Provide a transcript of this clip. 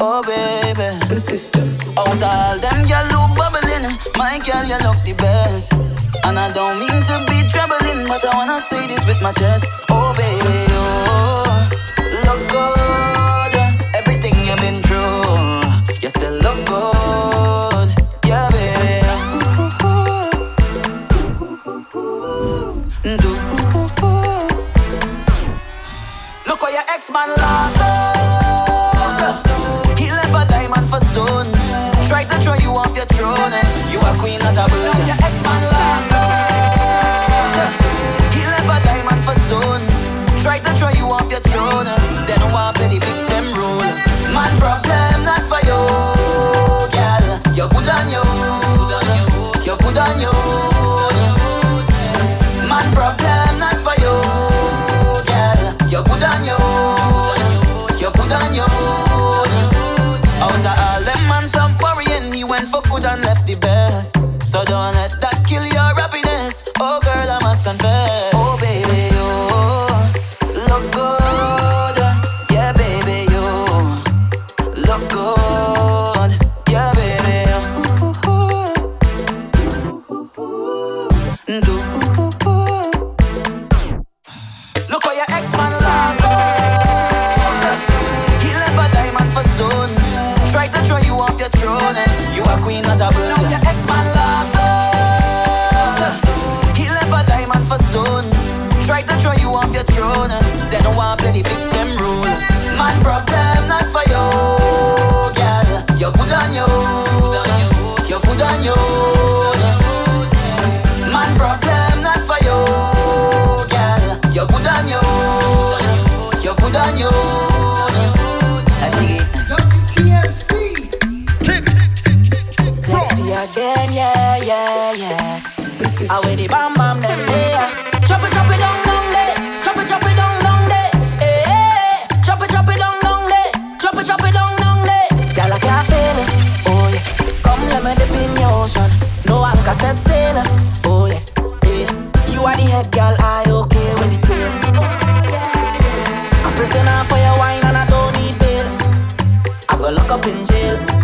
Oh baby, the system. Out all them girl who bubbling, my girl you look the best. And I don't mean to be troubling, but I wanna say this with my chest. Oh baby. you're. Eh? You a queen, not a bird. Now your ex-man lost. Eh? He left a diamond for stones. Tried to throw you off your throne. Eh? Then why play the victim role? Man problem, not for you, girl. You're good on you. You're good on you. fuck good and left the best. So don't queen of. Now your ex-man lost. He left a diamond for stones. Tried to throw you off your throne. They don't want play the victim role. Man problem not for you, girl. You're good on you. You're good on you. Man problem not for you, girl. You're good on. You're good on you. yeah. I wear the bam bam them there. Chop it, chop it down, down there. Chop it, chop it down, down there. Eh, eh, chop it, chop it down, down there. Chop it, chop it down, down there. Girl, I can't feel it. Oh yeah. Come let me dip in your ocean. No anchor set sail. Oh yeah. yeah. You are the head girl, I okay with the tail. I'm prisoner for your wine and I don't need bail. I go lock up in jail.